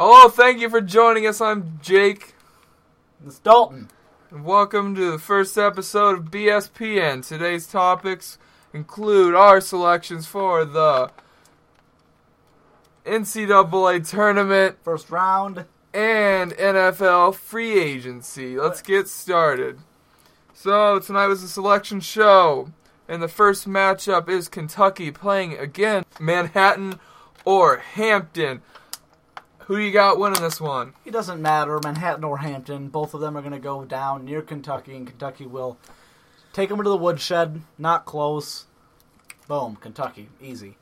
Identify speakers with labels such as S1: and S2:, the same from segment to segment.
S1: Hello, thank you for joining us. I'm Jake,
S2: It's Dalton.
S1: and welcome to the first episode of BSPN. Today's topics include our selections for the NCAA tournament
S2: First round.
S1: and NFL free agency. Let's get started. So, tonight was a selection show, and the first matchup is Kentucky playing again Manhattan or Hampton. Who do you got winning this one?
S2: It doesn't matter, Manhattan or Hampton. Both of them are going to go down near Kentucky, and Kentucky will take them to the woodshed. Not close. Boom, Kentucky, easy.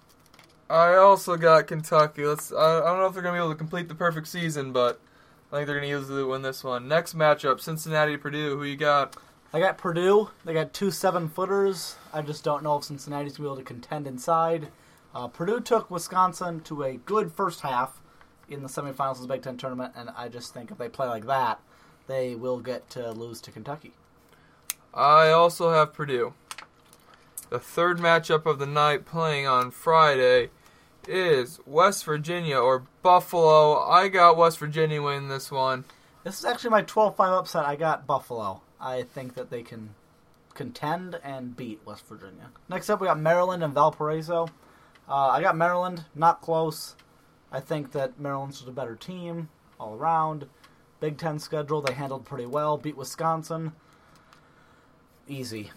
S1: I also got Kentucky. Let's. I, I don't know if they're gonna be able to complete the perfect season, but I think they're gonna easily win this one. Next matchup: Cincinnati Purdue. Who you got?
S2: I got Purdue. They got two seven footers. I just don't know if Cincinnati's going to be able to contend inside. Uh, Purdue took Wisconsin to a good first half in the semifinals of the Big Ten tournament, and I just think if they play like that, they will get to lose to Kentucky.
S1: I also have Purdue. The third matchup of the night, playing on Friday, is West Virginia or Buffalo. I got West Virginia winning this one.
S2: This is actually my 12-5 upset. I got Buffalo. I think that they can contend and beat West Virginia. Next up, we got Maryland and Valparaiso. Uh, I got Maryland, not close. I think that Maryland's just a better team all around. Big Ten schedule, they handled pretty well. Beat Wisconsin. Easy.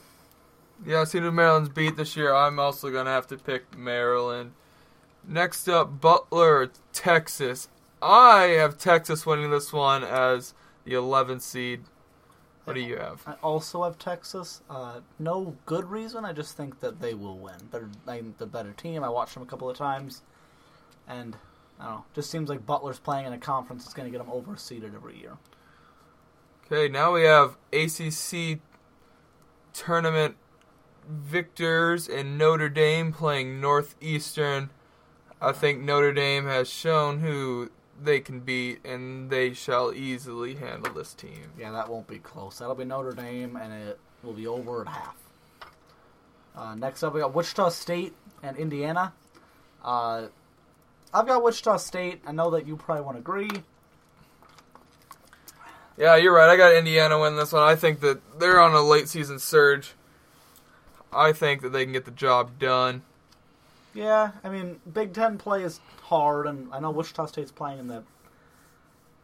S1: Yeah, I see who Maryland's beat this year. I'm also gonna have to pick Maryland. Next up, Butler, Texas. I have Texas winning this one as the 11th seed. What do you have?
S2: I also have Texas. Uh, no good reason. I just think that they will win. They're, they're the better team. I watched them a couple of times, and I don't know. Just seems like Butler's playing in a conference that's going to get them overseeded every year.
S1: Okay, now we have ACC tournament victors and Notre Dame playing Northeastern. I think Notre Dame has shown who they can beat, and they shall easily handle this team.
S2: Yeah, that won't be close. That'll be Notre Dame, and it will be over at half. Uh, next up, we got Wichita State and Indiana. Uh, I've got Wichita State. I know that you probably won't agree.
S1: Yeah, you're right. I got Indiana win this one. I think that they're on a late season surge. I think that they can get the job done.
S2: Yeah, I mean, Big Ten play is hard, and I know Wichita State's playing in the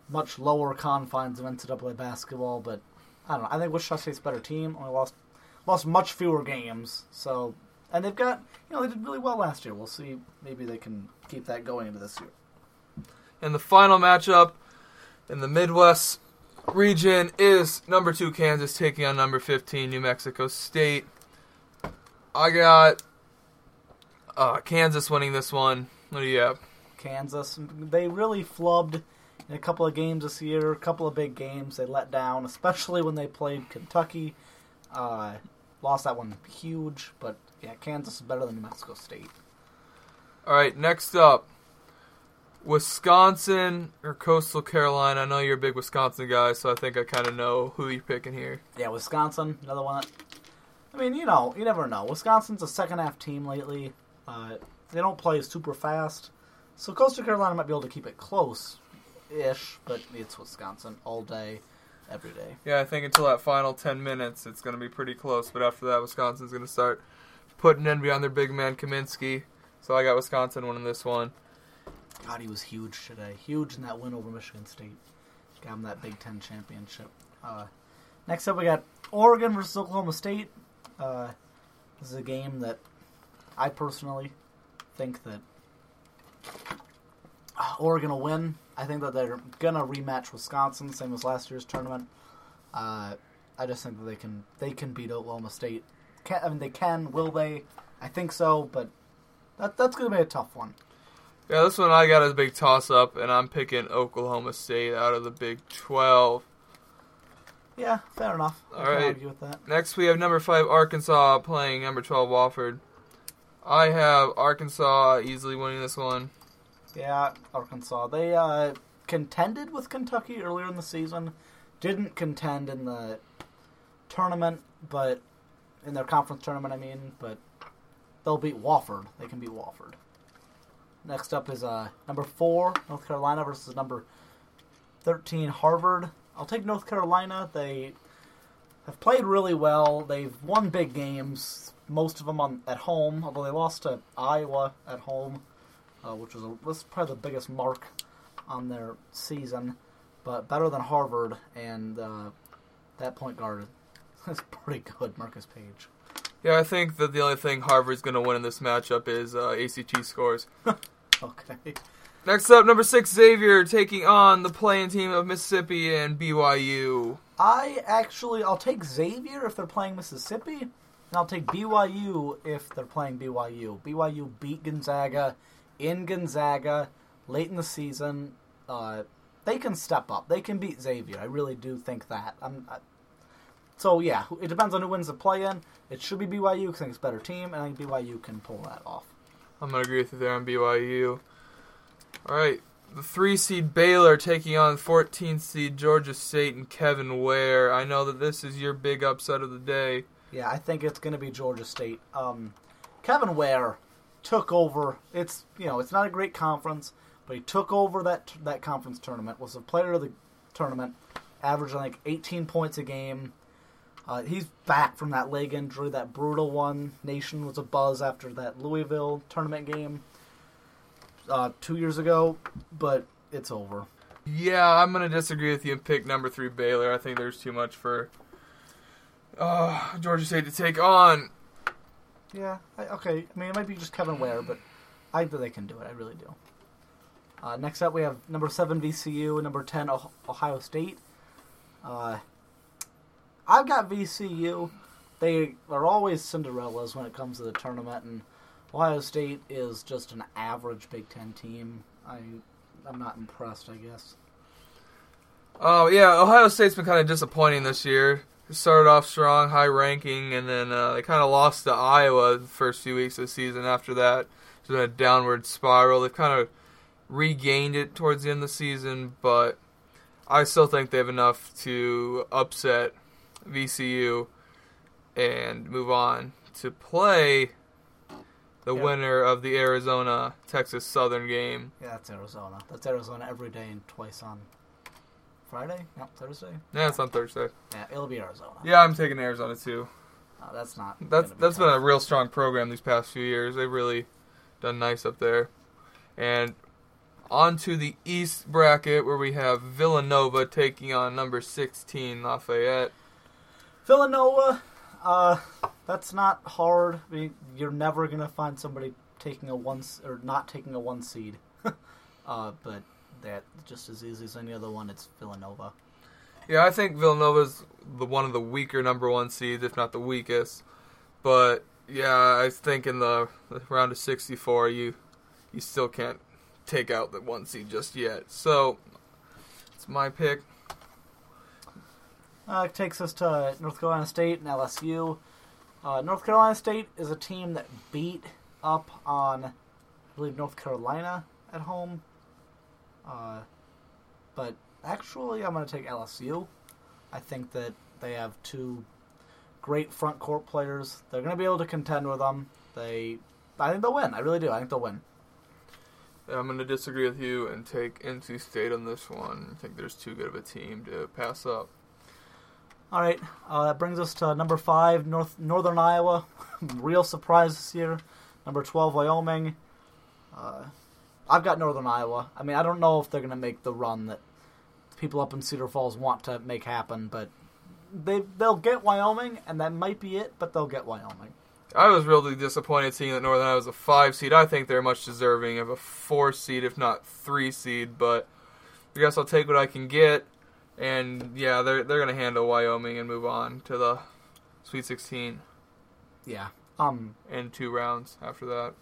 S2: much lower confines of NCAA basketball, but I don't know. I think Wichita State's a better team. Only lost lost much fewer games, so and they've got you know they did really well last year. We'll see. Maybe they can keep that going into this year.
S1: And the final matchup in the Midwest region is number two Kansas taking on number 15 New Mexico State. I got uh, Kansas winning this one. What do you have?
S2: Kansas, they really flubbed in a couple of games this year. A couple of big games they let down, especially when they played Kentucky. Uh, lost that one huge, but yeah, Kansas is better than New Mexico State.
S1: All right, next up, Wisconsin or Coastal Carolina. I know you're a big Wisconsin guy, so I think I kind of know who you're picking here.
S2: Yeah, Wisconsin, another one. I mean, you know, you never know. Wisconsin's a second half team lately. Uh, they don't play super fast, so Coastal Carolina might be able to keep it close, ish. But it's Wisconsin all day, every day.
S1: Yeah, I think until that final 10 minutes, it's going to be pretty close. But after that, Wisconsin's going to start putting in beyond their big man Kaminsky. So I got Wisconsin winning this one.
S2: God, he was huge today. Huge in that win over Michigan State. Got him that Big Ten championship. Uh, next up, we got Oregon versus Oklahoma State. Uh, this is a game that I personally think that uh, Oregon will win. I think that they're gonna rematch Wisconsin, same as last year's tournament. Uh, I just think that they can they can beat Oklahoma State. Can, I mean, they can. Will they? I think so, but that that's gonna be a tough one.
S1: Yeah, this one I got as a big toss up, and I'm picking Oklahoma State out of the Big 12.
S2: Yeah, fair enough. I
S1: All
S2: can
S1: right.
S2: argue with that.
S1: Next, we have number 5 Arkansas playing number 12 Wofford. I have Arkansas easily winning this one.
S2: Yeah, Arkansas. They uh, contended with Kentucky earlier in the season. Didn't contend in the tournament, but in their conference tournament, I mean. But they'll beat Wofford. They can beat Wofford. Next up is uh, number four, North Carolina versus number 13, Harvard. I'll take North Carolina. They have played really well. They've won big games, most of them on at home, although they lost to Iowa at home, uh, which was, a, was probably the biggest mark on their season. But better than Harvard, and uh, that point guard is pretty good, Marcus Paige.
S1: Yeah, I think that the only thing Harvard's going to win in this matchup is uh, ACT scores.
S2: Okay.
S1: Next up, number six Xavier taking on the playing team of Mississippi and BYU.
S2: I actually, I'll take Xavier if they're playing Mississippi, and I'll take BYU if they're playing BYU. BYU beat Gonzaga in Gonzaga late in the season. Uh, they can step up. They can beat Xavier. I really do think that. I'm, I, so yeah, it depends on who wins the play-in. It should be BYU because I think it's a better team, and I think BYU can pull that off.
S1: I'm going to agree with you there on BYU. All right, the three seed Baylor taking on 14th seed Georgia State and Kevin Ware. I know that this is your big upset of the day.
S2: Yeah, I think it's going to be Georgia State. Um, Kevin Ware took over. It's you know it's not a great conference, but he took over that that conference tournament. Was a player of the tournament, averaged like 18 points a game. Uh, he's back from that leg injury, that brutal one. Nation was a buzz after that Louisville tournament game uh, two years ago, but it's over.
S1: Yeah, I'm going to disagree with you and pick number three Baylor. I think there's too much for uh, Georgia State to take on.
S2: Yeah, I, okay. I mean, it might be just Kevin Ware, but I think they can do it. I really do. Uh, next up, we have number seven VCU and number ten oh- Ohio State. Uh, I've got VCU. They are always Cinderellas when it comes to the tournament, and Ohio State is just an average Big Ten team. I I'm not impressed. I guess.
S1: Oh yeah, Ohio State's been kind of disappointing this year. Started off strong, high ranking, and then uh, they kind of lost to Iowa the first few weeks of the season. After that, it's been a downward spiral. They've kind of regained it towards the end of the season, but I still think they have enough to upset VCU and move on to play the
S2: Yeah.
S1: winner of the Arizona Texas Southern game.
S2: Yeah, that's Arizona. That's Arizona every day and twice on Friday. No, Thursday.
S1: Yeah, it's on Thursday.
S2: Yeah, it'll be Arizona.
S1: Yeah, I'm taking Arizona too.
S2: Uh, that's not.
S1: That's
S2: be
S1: that's been a real strong program these past few years. They've really done nice up there. And on to the East bracket where we have Villanova taking on number 16 Lafayette.
S2: Villanova. Uh, that's not hard. I mean, you're never gonna find somebody taking a one or not taking a one seed. uh, but that just as easy as any other one. It's Villanova.
S1: Yeah, I think Villanova's the one of the weaker number one seeds, if not the weakest. But yeah, I think in the, the round of 64, you you still can't take out the one seed just yet. So it's my pick.
S2: Uh, takes us to North Carolina State and LSU. Uh, North Carolina State is a team that beat up on, I believe, North Carolina at home. Uh, but actually, I'm going to take LSU. I think that they have two great front court players. They're going to be able to contend with them. They, I think they'll win. I really do. I think they'll win.
S1: I'm going to disagree with you and take NC State on this one. I think there's too good of a team to pass up.
S2: All right, uh, that brings us to number five, North Northern Iowa. Real surprise this year. Number twelve, Wyoming. Uh, I've got Northern Iowa. I mean, I don't know if they're going to make the run that people up in Cedar Falls want to make happen, but they they'll get Wyoming, and that might be it. But they'll get Wyoming.
S1: I was really disappointed seeing that Northern Iowa was a five seed. I think they're much deserving of a four seed, if not three seed. But I guess I'll take what I can get. And yeah, they're they're gonna handle Wyoming and move on to the Sweet 16
S2: Yeah. Um.
S1: and two rounds after that.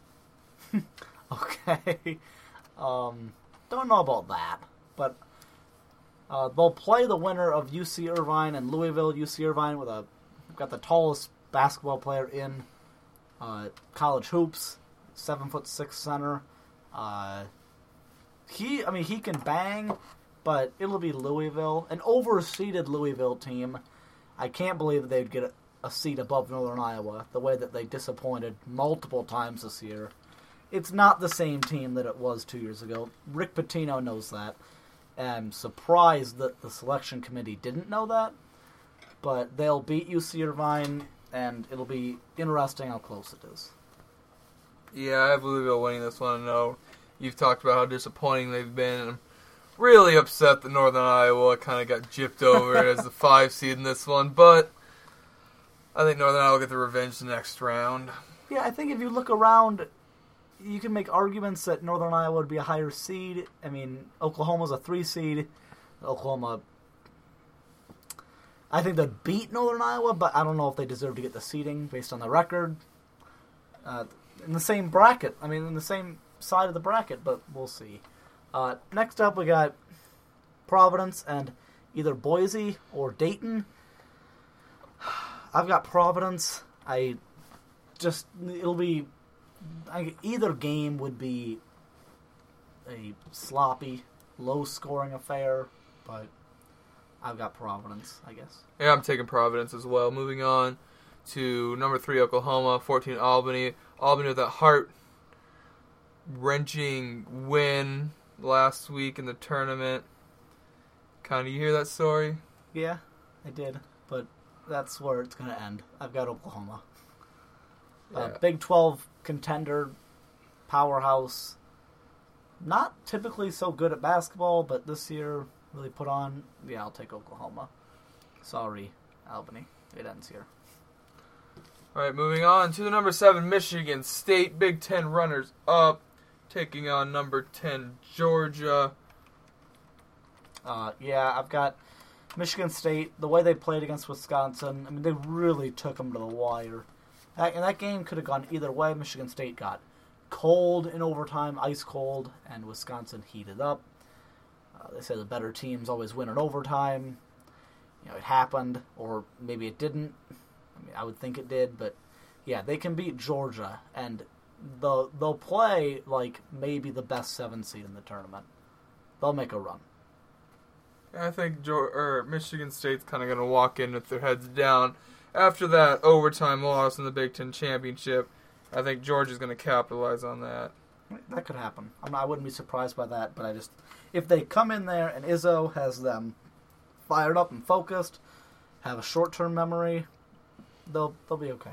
S2: Okay. Um. Don't know about that, but uh, they'll play the winner of UC Irvine and Louisville. UC Irvine with a got the tallest basketball player in uh, college hoops, seven foot six center. Uh, he, I mean, he can bang, but it'll be Louisville, an overseeded Louisville team. I can't believe they'd get a, seat above Northern Iowa the way that they disappointed multiple times this year. it's not the same team that it was two years ago. Rick Pitino knows that. I'm surprised that the selection committee didn't know that. But they'll beat UC Irvine, and it'll be interesting how close it is.
S1: Yeah, I have Louisville winning this one. I know you've talked about how disappointing they've been. Really upset that Northern Iowa kind of got gypped over as the five seed in this one, but I think Northern Iowa will get the revenge the next round.
S2: Yeah, I think if you look around, you can make arguments that Northern Iowa would be a higher seed. I mean, Oklahoma's a three seed. Oklahoma, I think they'd beat Northern Iowa, but I don't know if they deserve to get the seeding based on the record. Uh, in the same bracket, I mean, in the same side of the bracket, but we'll see. Uh, next up, we got Providence and either Boise or Dayton. I've got Providence. I just it'll be I, either game would be a sloppy, low-scoring affair, but I've got Providence, I guess.
S1: Yeah, I'm taking Providence as well. Moving on to number three, Oklahoma, 14, Albany. Albany with that heart wrenching win last week in the tournament. Kind of, you hear that story?
S2: Yeah, I did, but that's where it's going to end. I've got Oklahoma. Uh, Big 12 contender, powerhouse. Not typically so good at basketball, but this year really put on. Yeah, I'll take Oklahoma. Sorry, Albany. It ends here.
S1: All right, moving on to the number seven, Michigan State, Big Ten runners up, taking on number 10, Georgia.
S2: Uh, yeah, I've got Michigan State. The way they played against Wisconsin, I mean, they really took them to the wire. And that game could have gone either way. Michigan State got cold in overtime, ice cold, and Wisconsin heated up. Uh, they say the better teams always win in overtime. You know, it happened, or maybe it didn't. I mean, I would think it did, but yeah, they can beat Georgia, and they'll they'll play like maybe the best seven seed in the tournament. They'll make a run.
S1: I think or Michigan State's kind of going to walk in with their heads down after that overtime loss in the Big Ten championship. I think Georgia's going to capitalize on that.
S2: That could happen. I'm not, I wouldn't be surprised by that, but I just if they come in there and Izzo has them fired up and focused, have a short-term memory, they'll they'll be okay.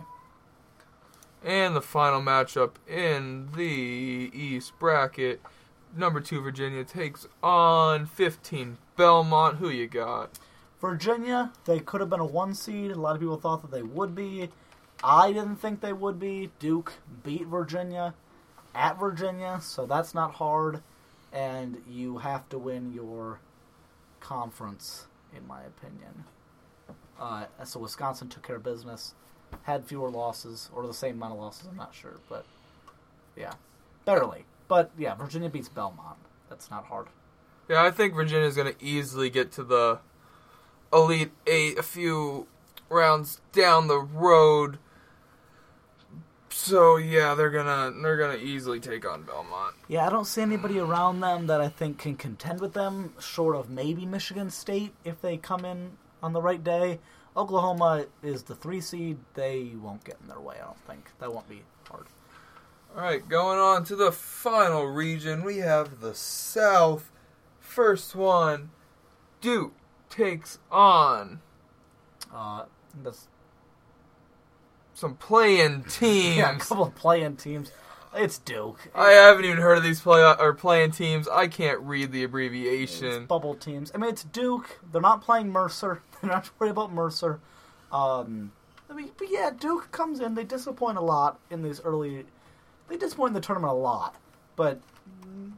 S1: And the final matchup in the East bracket, number two Virginia takes on 15 Belmont. Who you got?
S2: Virginia, they could have been a one seed. A lot of people thought that they would be. I didn't think they would be. Duke beat Virginia at Virginia, so that's not hard. And you have to win your conference, in my opinion. Uh, so Wisconsin took care of business, had fewer losses, or the same amount of losses, I'm not sure. But yeah, barely. But yeah, Virginia beats Belmont. That's not hard.
S1: Yeah, I think Virginia's going to easily get to the Elite Eight a few rounds down the road. So yeah, they're gonna they're gonna easily take on Belmont.
S2: Yeah, I don't see anybody around them that I think can contend with them, short of maybe Michigan State if they come in on the right day. Oklahoma is the three seed. They won't get in their way, I don't think. That won't be hard.
S1: All right, going on to the final region, we have the South. First one, Duke takes on
S2: Uh, that's,
S1: some playing teams.
S2: yeah, a couple of playing teams. It's Duke.
S1: I haven't even heard of these play or playing teams. I can't read the
S2: It's
S1: abbreviation.
S2: bubble teams. I mean, it's Duke. They're not playing Mercer. They're not worried about Mercer. Um, I mean, but yeah, Duke comes in. They disappoint a lot in these early. They disappoint in the tournament a lot, but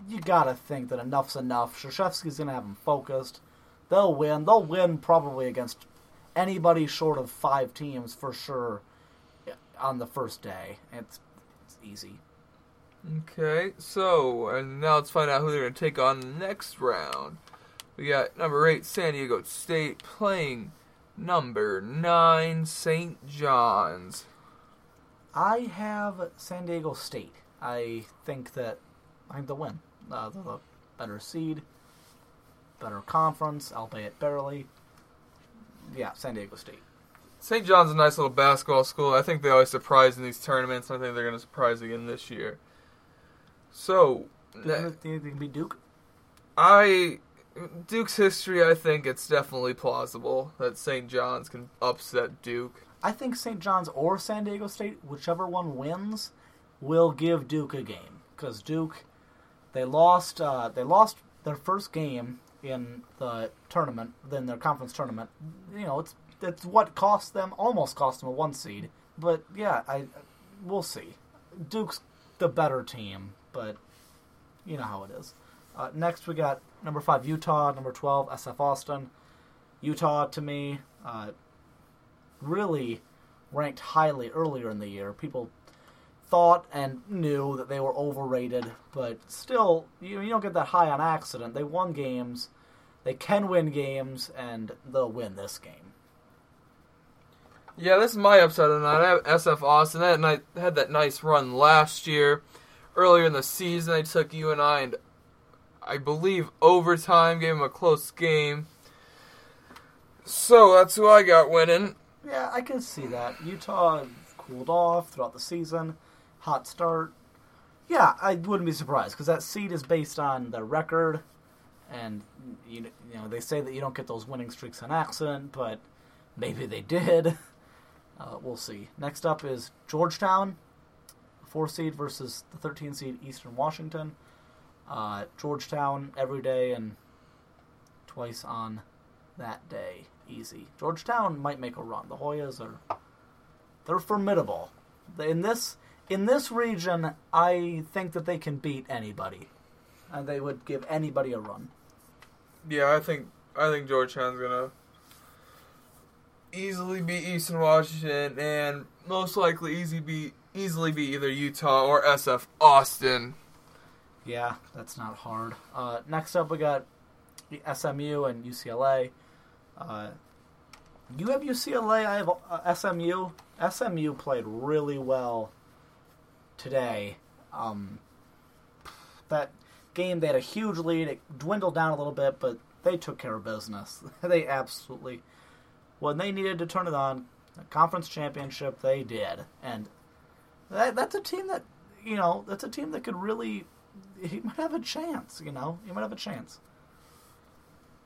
S2: you gotta think that enough's enough. Krzyzewski's gonna have them focused. They'll win. They'll win probably against anybody short of five teams for sure on the first day. It's, it's easy.
S1: Okay, so and now let's find out who they're to take on next round. We got number eight San Diego State playing number nine St. John's.
S2: I have San Diego State. I think that I think they'll win. Uh, they're the better seed, better conference, albeit barely. Yeah, San Diego State.
S1: St. John's a nice little basketball school. I think they always surprise in these tournaments. I think they're going to surprise again this year. So,
S2: Do you think they can beat Duke?
S1: I Duke's history. I think it's definitely plausible that St. John's can upset Duke.
S2: I think St. John's or San Diego State, whichever one wins, will give Duke a game because Duke, they lost. Uh, they lost their first game in the tournament, then their conference tournament. You know, it's it's what cost them, almost cost them a one seed. But yeah, I we'll see. Duke's the better team, but you know how it is. Uh, next, we got number five Utah, number twelve SF Austin. Utah to me, uh, really ranked highly earlier in the year. People thought and knew that they were overrated, but still, you, you don't get that high on accident. They won games, they can win games, and they'll win this game.
S1: Yeah, this is my upset of the night. I have SF Austin. That night had that nice run last year. Earlier in the season, they took you and I believe overtime, gave them a close game. So that's who I got winning.
S2: Yeah, I can see that. Utah cooled off throughout the season, hot start. Yeah, I wouldn't be surprised because that seed is based on their record, and you, you know they say that you don't get those winning streaks on accident, but maybe they did. Uh, we'll see. Next up is Georgetown, four seed versus the 13 seed Eastern Washington. Uh, Georgetown every day and twice on that day. Easy. Georgetown might make a run. The Hoyas are they're formidable. In this in this region, I think that they can beat anybody, and they would give anybody a run.
S1: Yeah, I think I think Georgetown's gonna easily beat Eastern Washington and most likely easy be easily be either Utah or SF Austin.
S2: Yeah, that's not hard. Uh, next up, we got SMU and UCLA. Uh, you have UCLA. I have uh, SMU. SMU played really well today. Um, that game, they had a huge lead. It dwindled down a little bit, but they took care of business. they absolutely, when they needed to turn it on, the conference championship, they did. And that, that's a team that, you know, that's a team that could really, he might have a chance, you know, he might have a chance.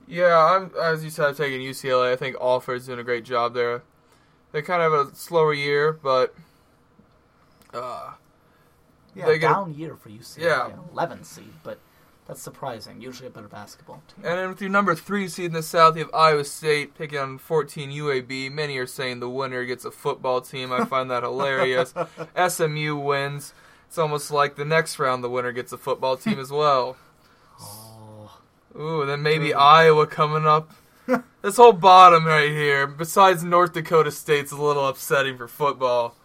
S1: Yeah, I'm as you said, I'm taking UCLA. I think Alford's doing a great job there. They kind of have a slower year, but uh,
S2: Yeah,
S1: They
S2: down year for UCLA.
S1: Yeah.
S2: 11 seed, but that's surprising. Usually a better basketball team.
S1: and then with your number three seed in the South, you have Iowa State taking on 14 UAB. Many are saying the winner gets a football team. I find that hilarious. SMU wins. It's almost like the next round, the winner gets a football team as well.
S2: Oh,
S1: Ooh, and then maybe. Iowa coming up. this whole bottom right here, besides North Dakota State's a little upsetting for football.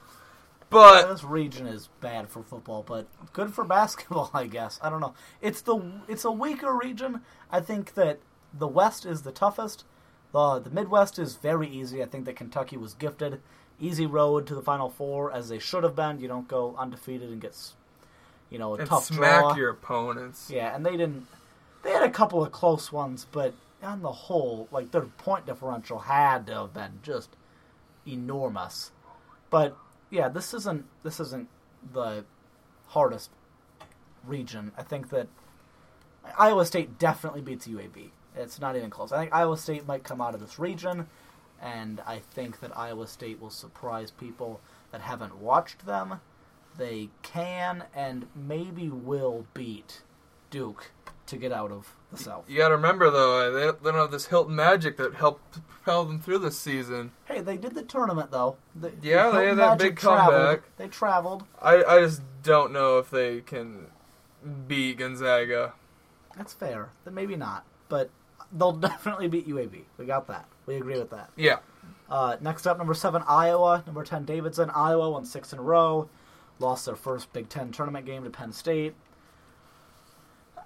S1: But
S2: this region is bad for football, but good for basketball, I guess. I don't know. It's the it's a weaker region. I think that the West is the toughest. The the Midwest is very easy. I think that Kentucky was gifted easy road to the Final Four as they should have been. You don't go undefeated and get you know a
S1: and
S2: tough
S1: smack
S2: draw.
S1: your opponents.
S2: Yeah, and they didn't. They had a couple of close ones, but on the whole, like their point differential had to have been just enormous. But yeah, this isn't this isn't the hardest region. I think that Iowa State definitely beats UAB. It's not even close. I think Iowa State might come out of this region, and I think that Iowa State will surprise people that haven't watched them. They can and maybe will beat Duke to get out of the South.
S1: You got to remember though, uh, they, they don't have this Hilton Magic that helped propel them through this season.
S2: Hey, they did the tournament though. The,
S1: Yeah,
S2: the
S1: they had that
S2: Magic
S1: big
S2: traveled.
S1: comeback.
S2: They traveled.
S1: I I just don't know if they can beat Gonzaga.
S2: That's fair. Then maybe not, but they'll definitely beat UAB. We got that. We agree with that.
S1: Yeah,
S2: Uh, next up, number seven, Iowa. Number ten, Davidson. Iowa won six in a row. Lost their first Big Ten tournament game to Penn State.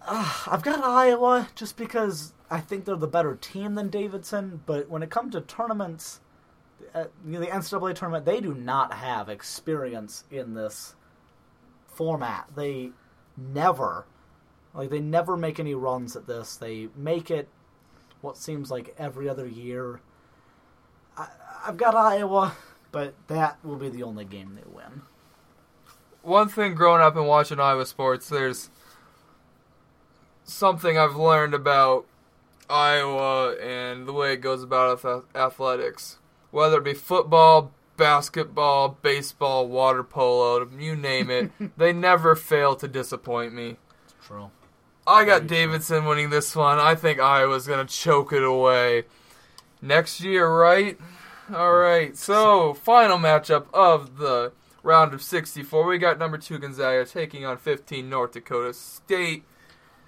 S2: Uh, I've got Iowa just because I think they're the better team than Davidson. But when it comes to tournaments, uh, you know, the NCAA tournament, they do not have experience in this format. They never, like, they never make any runs at this. They make it what seems like every other year. I, I've got Iowa, but that will be the only game they win.
S1: one thing growing up and watching Iowa sports, there's something I've learned about Iowa and the way it goes about athletics. Whether it be football, basketball, baseball, water polo, you name it, they never fail to disappoint me.
S2: It's true.
S1: I got Davidson winning this one. I think Iowa's going to choke it away next year, right? All right. So, final matchup of the round of 64. We got number 2 Gonzaga taking on 15 North Dakota State.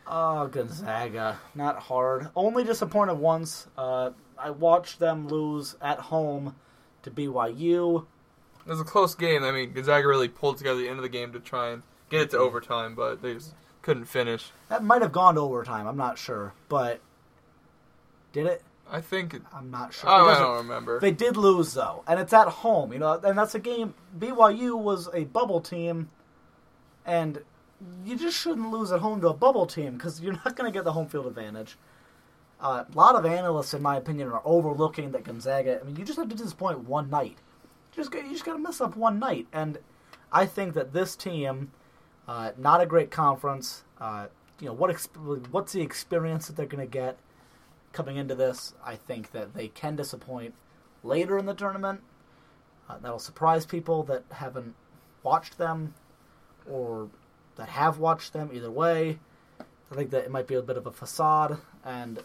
S2: Oh, Gonzaga. Not hard. Only disappointed once. Uh, I watched them lose at home to BYU.
S1: It was a close game. I mean, Gonzaga really pulled together the end of the game to try and get it to overtime, but they just couldn't finish.
S2: That might have gone to overtime. I'm not sure. But did it?
S1: I think it,
S2: I'm not sure.
S1: oh, I don't remember.
S2: They did lose though, and it's at home, you know, and that's a game. BYU was a bubble team, and you just shouldn't lose at home to a bubble team because you're not going to get the home field advantage. Uh, a lot of analysts, in my opinion, are overlooking that Gonzaga. I mean, you just have to disappoint one night. You just you just got to mess up one night, and I think that this team, uh, not a great conference. Uh, you know what? Exp- what's the experience that they're going to get coming into this? I think that they can disappoint later in the tournament. Uh, that'll surprise people that haven't watched them or that have watched them. Either way, I think that it might be a bit of a facade, and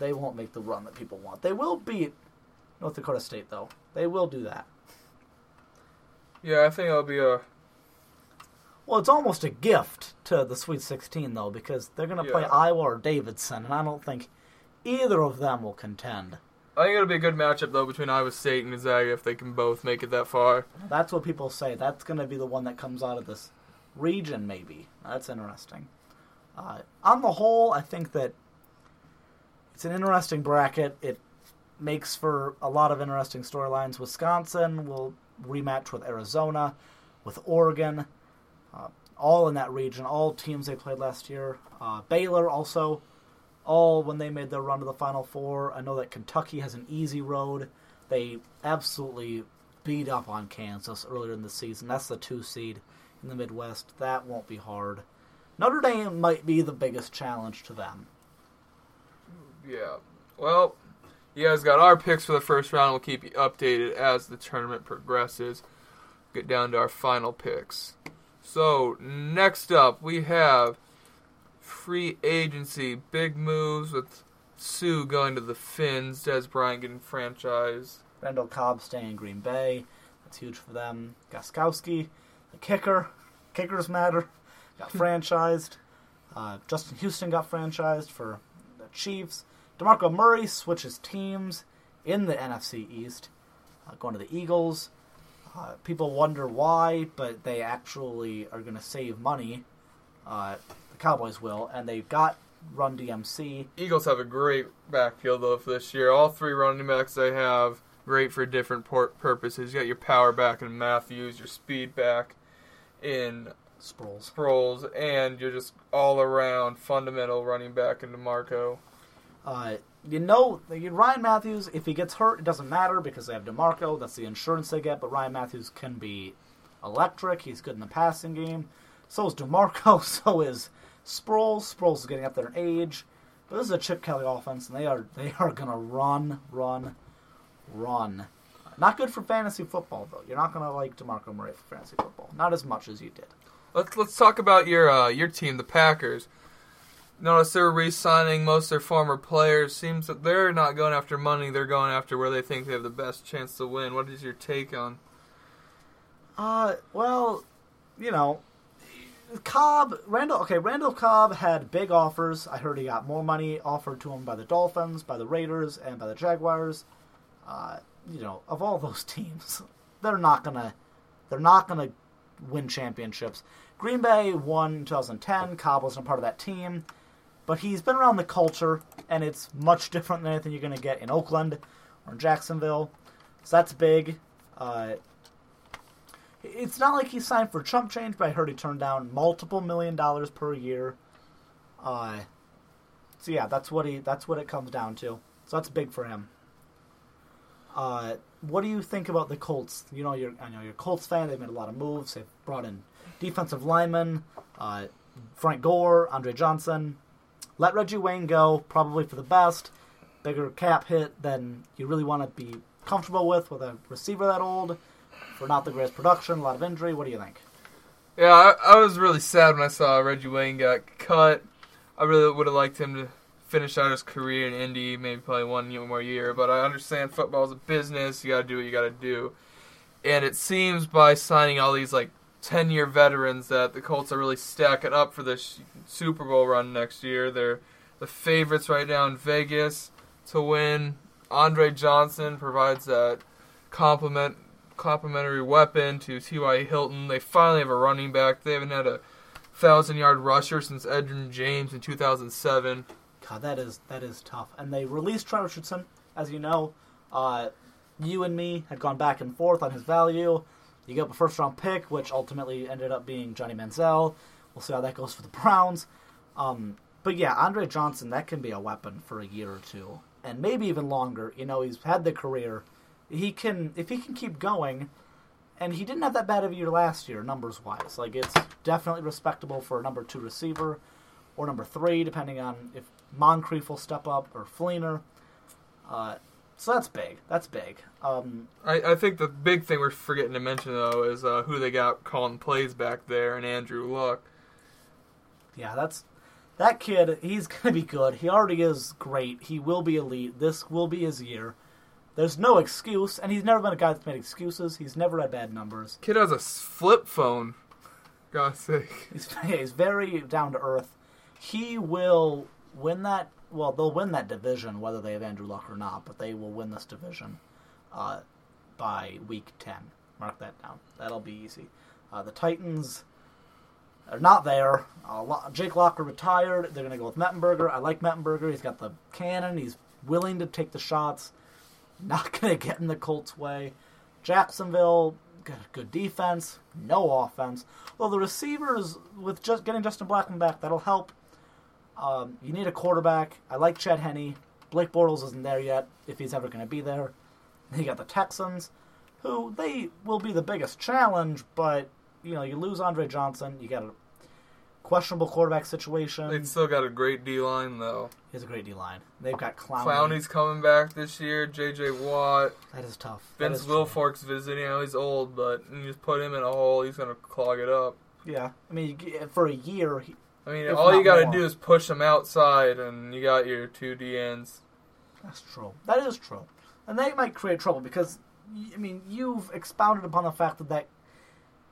S2: they won't make the run that people want. They will beat North Dakota State, though. They will do that.
S1: yeah, I think it'll be a
S2: Well, it's almost a gift to the Sweet 16, though, because they're going to play Iowa or Davidson, and I don't think either of them will contend.
S1: I think it'll be a good matchup though between Iowa State and Gonzaga if they can both make it that far.
S2: That's what people say. That's going to be the one that comes out of this region, maybe. That's interesting. Uh, on the whole, I think that it's an interesting bracket. It makes for a lot of interesting storylines. Wisconsin will rematch with Arizona, with Oregon, uh, all in that region. All teams they played last year. Uh, Baylor also, all when they made their run to the Final Four. I know that Kentucky has an easy road. They absolutely beat up on Kansas earlier in the season. That's the two seed in the Midwest. That won't be hard. Notre Dame might be the biggest challenge to them.
S1: Yeah. Well, you guys got our picks for the first round. We'll keep you updated as the tournament progresses. Get down to our final picks. So, next up, we have free agency. Big moves with Suh going to the Fins, Dez Bryant getting franchised.
S2: Randall Cobb staying in Green Bay. That's huge for them. Gostkowski, the kicker. Kickers matter. Got franchised. Uh, Justin Houston got franchised for the Chiefs. DeMarco Murray switches teams in the NFC East, uh, going to the Eagles. Uh, people wonder why, but they actually are going to save money. Uh, the Cowboys will, and they've got Run DMC.
S1: Eagles have a great backfield though for this year. All three running backs they have great for different por- purposes. You got your power back in Mathews, your speed back in
S2: Sproles.
S1: Sproles, and you're just all around fundamental running back in DeMarco.
S2: Uh, you know, Ryan Mathews, if he gets hurt, it doesn't matter because they have DeMarco. That's the insurance they get. But Ryan Mathews can be electric. He's good in the passing game. So is DeMarco. So is Sproles. Sproles is getting up there in age. But this is a Chip Kelly offense, and they are they are gonna run, run, run. Not good for fantasy football though. You're not gonna like DeMarco Murray for fantasy football. Not as much as you did.
S1: Let's let's talk about your uh, your team, the Packers. Notice they're re-signing most of their former players. Seems that they're not going after money; they're going after where they think they have the best chance to win. What is your take on?
S2: Uh, well, you know, Cobb, Randall. Okay, Randall Cobb had big offers. I heard he got more money offered to him by the Dolphins, by the Raiders, and by the Jaguars. Uh, you know, of all those teams, they're not gonna, they're not gonna win championships. Green Bay won in 2010. Cobb wasn't a part of that team, but he's been around the culture, and it's much different than anything you're gonna get in Oakland or in Jacksonville. So that's big. Uh, it's not like he signed for chump change, but I heard he turned down multiple million dollars per year. Uh, so yeah, that's what he that's what it comes down to. So that's big for him. Uh, what do you think about the Colts? You know, you're I know you're a Colts fan. They've made a lot of moves. They've brought in defensive linemen, uh, Frank Gore, Andre Johnson. Let Reggie Wayne go, probably for the best. Bigger cap hit than you really want to be comfortable with with a receiver that old. For not the greatest production, a lot of injury. What do you think?
S1: Yeah, I, I was really sad when I saw Reggie Wayne got cut. I really would have liked him to finish out his career in Indy, maybe play one more year. But I understand football is a business. You got to do what you got to do. And it seems by signing all these like ten year veterans that the Colts are really stacking up for this Super Bowl run next year. They're the favorites right now in Vegas to win. Andre Johnson provides that complement complementary weapon to T.Y. Hilton. They finally have a running back. They haven't had a thousand yard rusher since Edgerrin James in 2007.
S2: God, that is that is tough. And they released Trent Richardson, as you know. Uh, you and me had gone back and forth on his value. You get up a first round pick, which ultimately ended up being Johnny Manziel. We'll see how that goes for the Browns. Um, but yeah, Andre Johnson, that can be a weapon for a year or two, and maybe even longer. You know, he's had the career. He can, if he can keep going, and he didn't have that bad of a year last year, numbers wise. Like it's definitely respectable for a number two receiver, or number three, depending on if Moncrief will step up or Fleener. Uh, so that's big. That's big. Um,
S1: I, I think the big thing we're forgetting to mention though is uh, who they got calling plays back there, and Andrew Luck.
S2: Yeah, that's that kid. He's gonna be good. He already is great. He will be elite. This will be his year. There's no excuse, and he's never been a guy that's made excuses. He's never had bad numbers.
S1: Kid has a flip phone. God's sake.
S2: He's, he's very down to earth. He will win that. Well, they'll win that division whether they have Andrew Luck or not, but they will win this division uh, by week ten. Mark that down. That'll be easy. Uh, the Titans are not there. Uh, Jake Locker retired. They're going to go with Mettenberger. I like Mettenberger. He's got the cannon. He's willing to take the shots. Not going to get in the Colts' way. Jacksonville got a good defense, no offense. Well, the receivers with just getting Justin Blackmon back that'll help. Um, you need a quarterback. I like Chad Henne. Blake Bortles isn't there yet, if he's ever going to be there. Then you got the Texans, who they will be the biggest challenge, but you know you lose Andre Johnson, you got a questionable quarterback situation.
S1: They've still got a great D line though.
S2: He has a great D line. They've got Clowney.
S1: Clowney's coming back this year. J.J. Watt.
S2: That is tough.
S1: Vince Wilfork's visiting. I know he's old, but you just put him in a hole, he's gonna clog it up.
S2: Yeah, I mean, for a year. He,
S1: I mean, all you got to do is push them outside, and you got your two DNs.
S2: That's true. That is true, and they might create trouble because, I mean, you've expounded upon the fact that that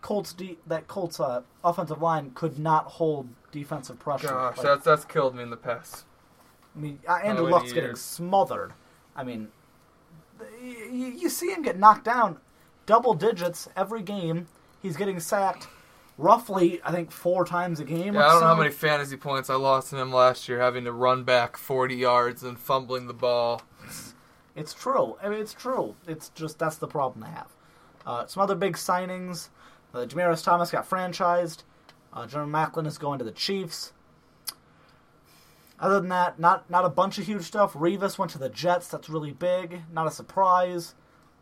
S2: Colts de- that Colts uh, offensive line could not hold defensive pressure.
S1: Gosh, like, that's that's killed me in the past.
S2: I mean, uh, Andrew Luck's getting smothered. I mean, you, you see him get knocked down double digits every game. He's getting sacked roughly, I think, four times a game.
S1: Yeah, I don't know how many fantasy points I lost in him last year, having to run back 40 yards and fumbling the ball.
S2: It's true. I mean, it's true. It's just that's the problem they have. Uh, some other big signings. Uh, Thomas got franchised. Uh, Jeremy Maclin is going to the Chiefs. Other than that, not not a bunch of huge stuff. Revis went to the Jets. That's really big. Not a surprise.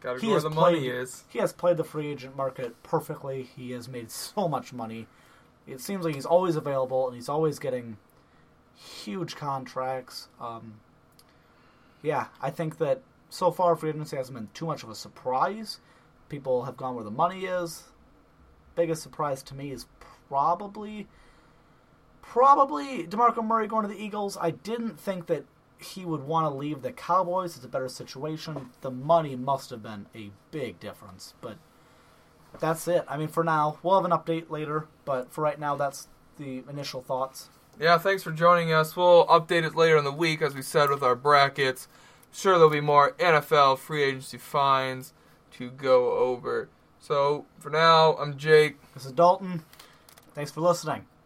S1: Got to go where the played, money is.
S2: He has played the free agent market perfectly. He has made so much money. It seems like he's always available and he's always getting huge contracts. Um, yeah, I think that so far free agency hasn't been too much of a surprise. People have gone where the money is. Biggest surprise to me is probably probably DeMarco Murray going to the Eagles. I didn't think that he would want to leave the Cowboys. It's a better situation. The money must have been a big difference, but that's it. I mean, for now, we'll have an update later, but for right now, that's the initial thoughts.
S1: Yeah, thanks for joining us. We'll update it later in the week, as we said with our brackets. Sure, there'll be more NFL free agency fines to go over. So for now, I'm Jake.
S2: This is Dalton. Thanks for listening.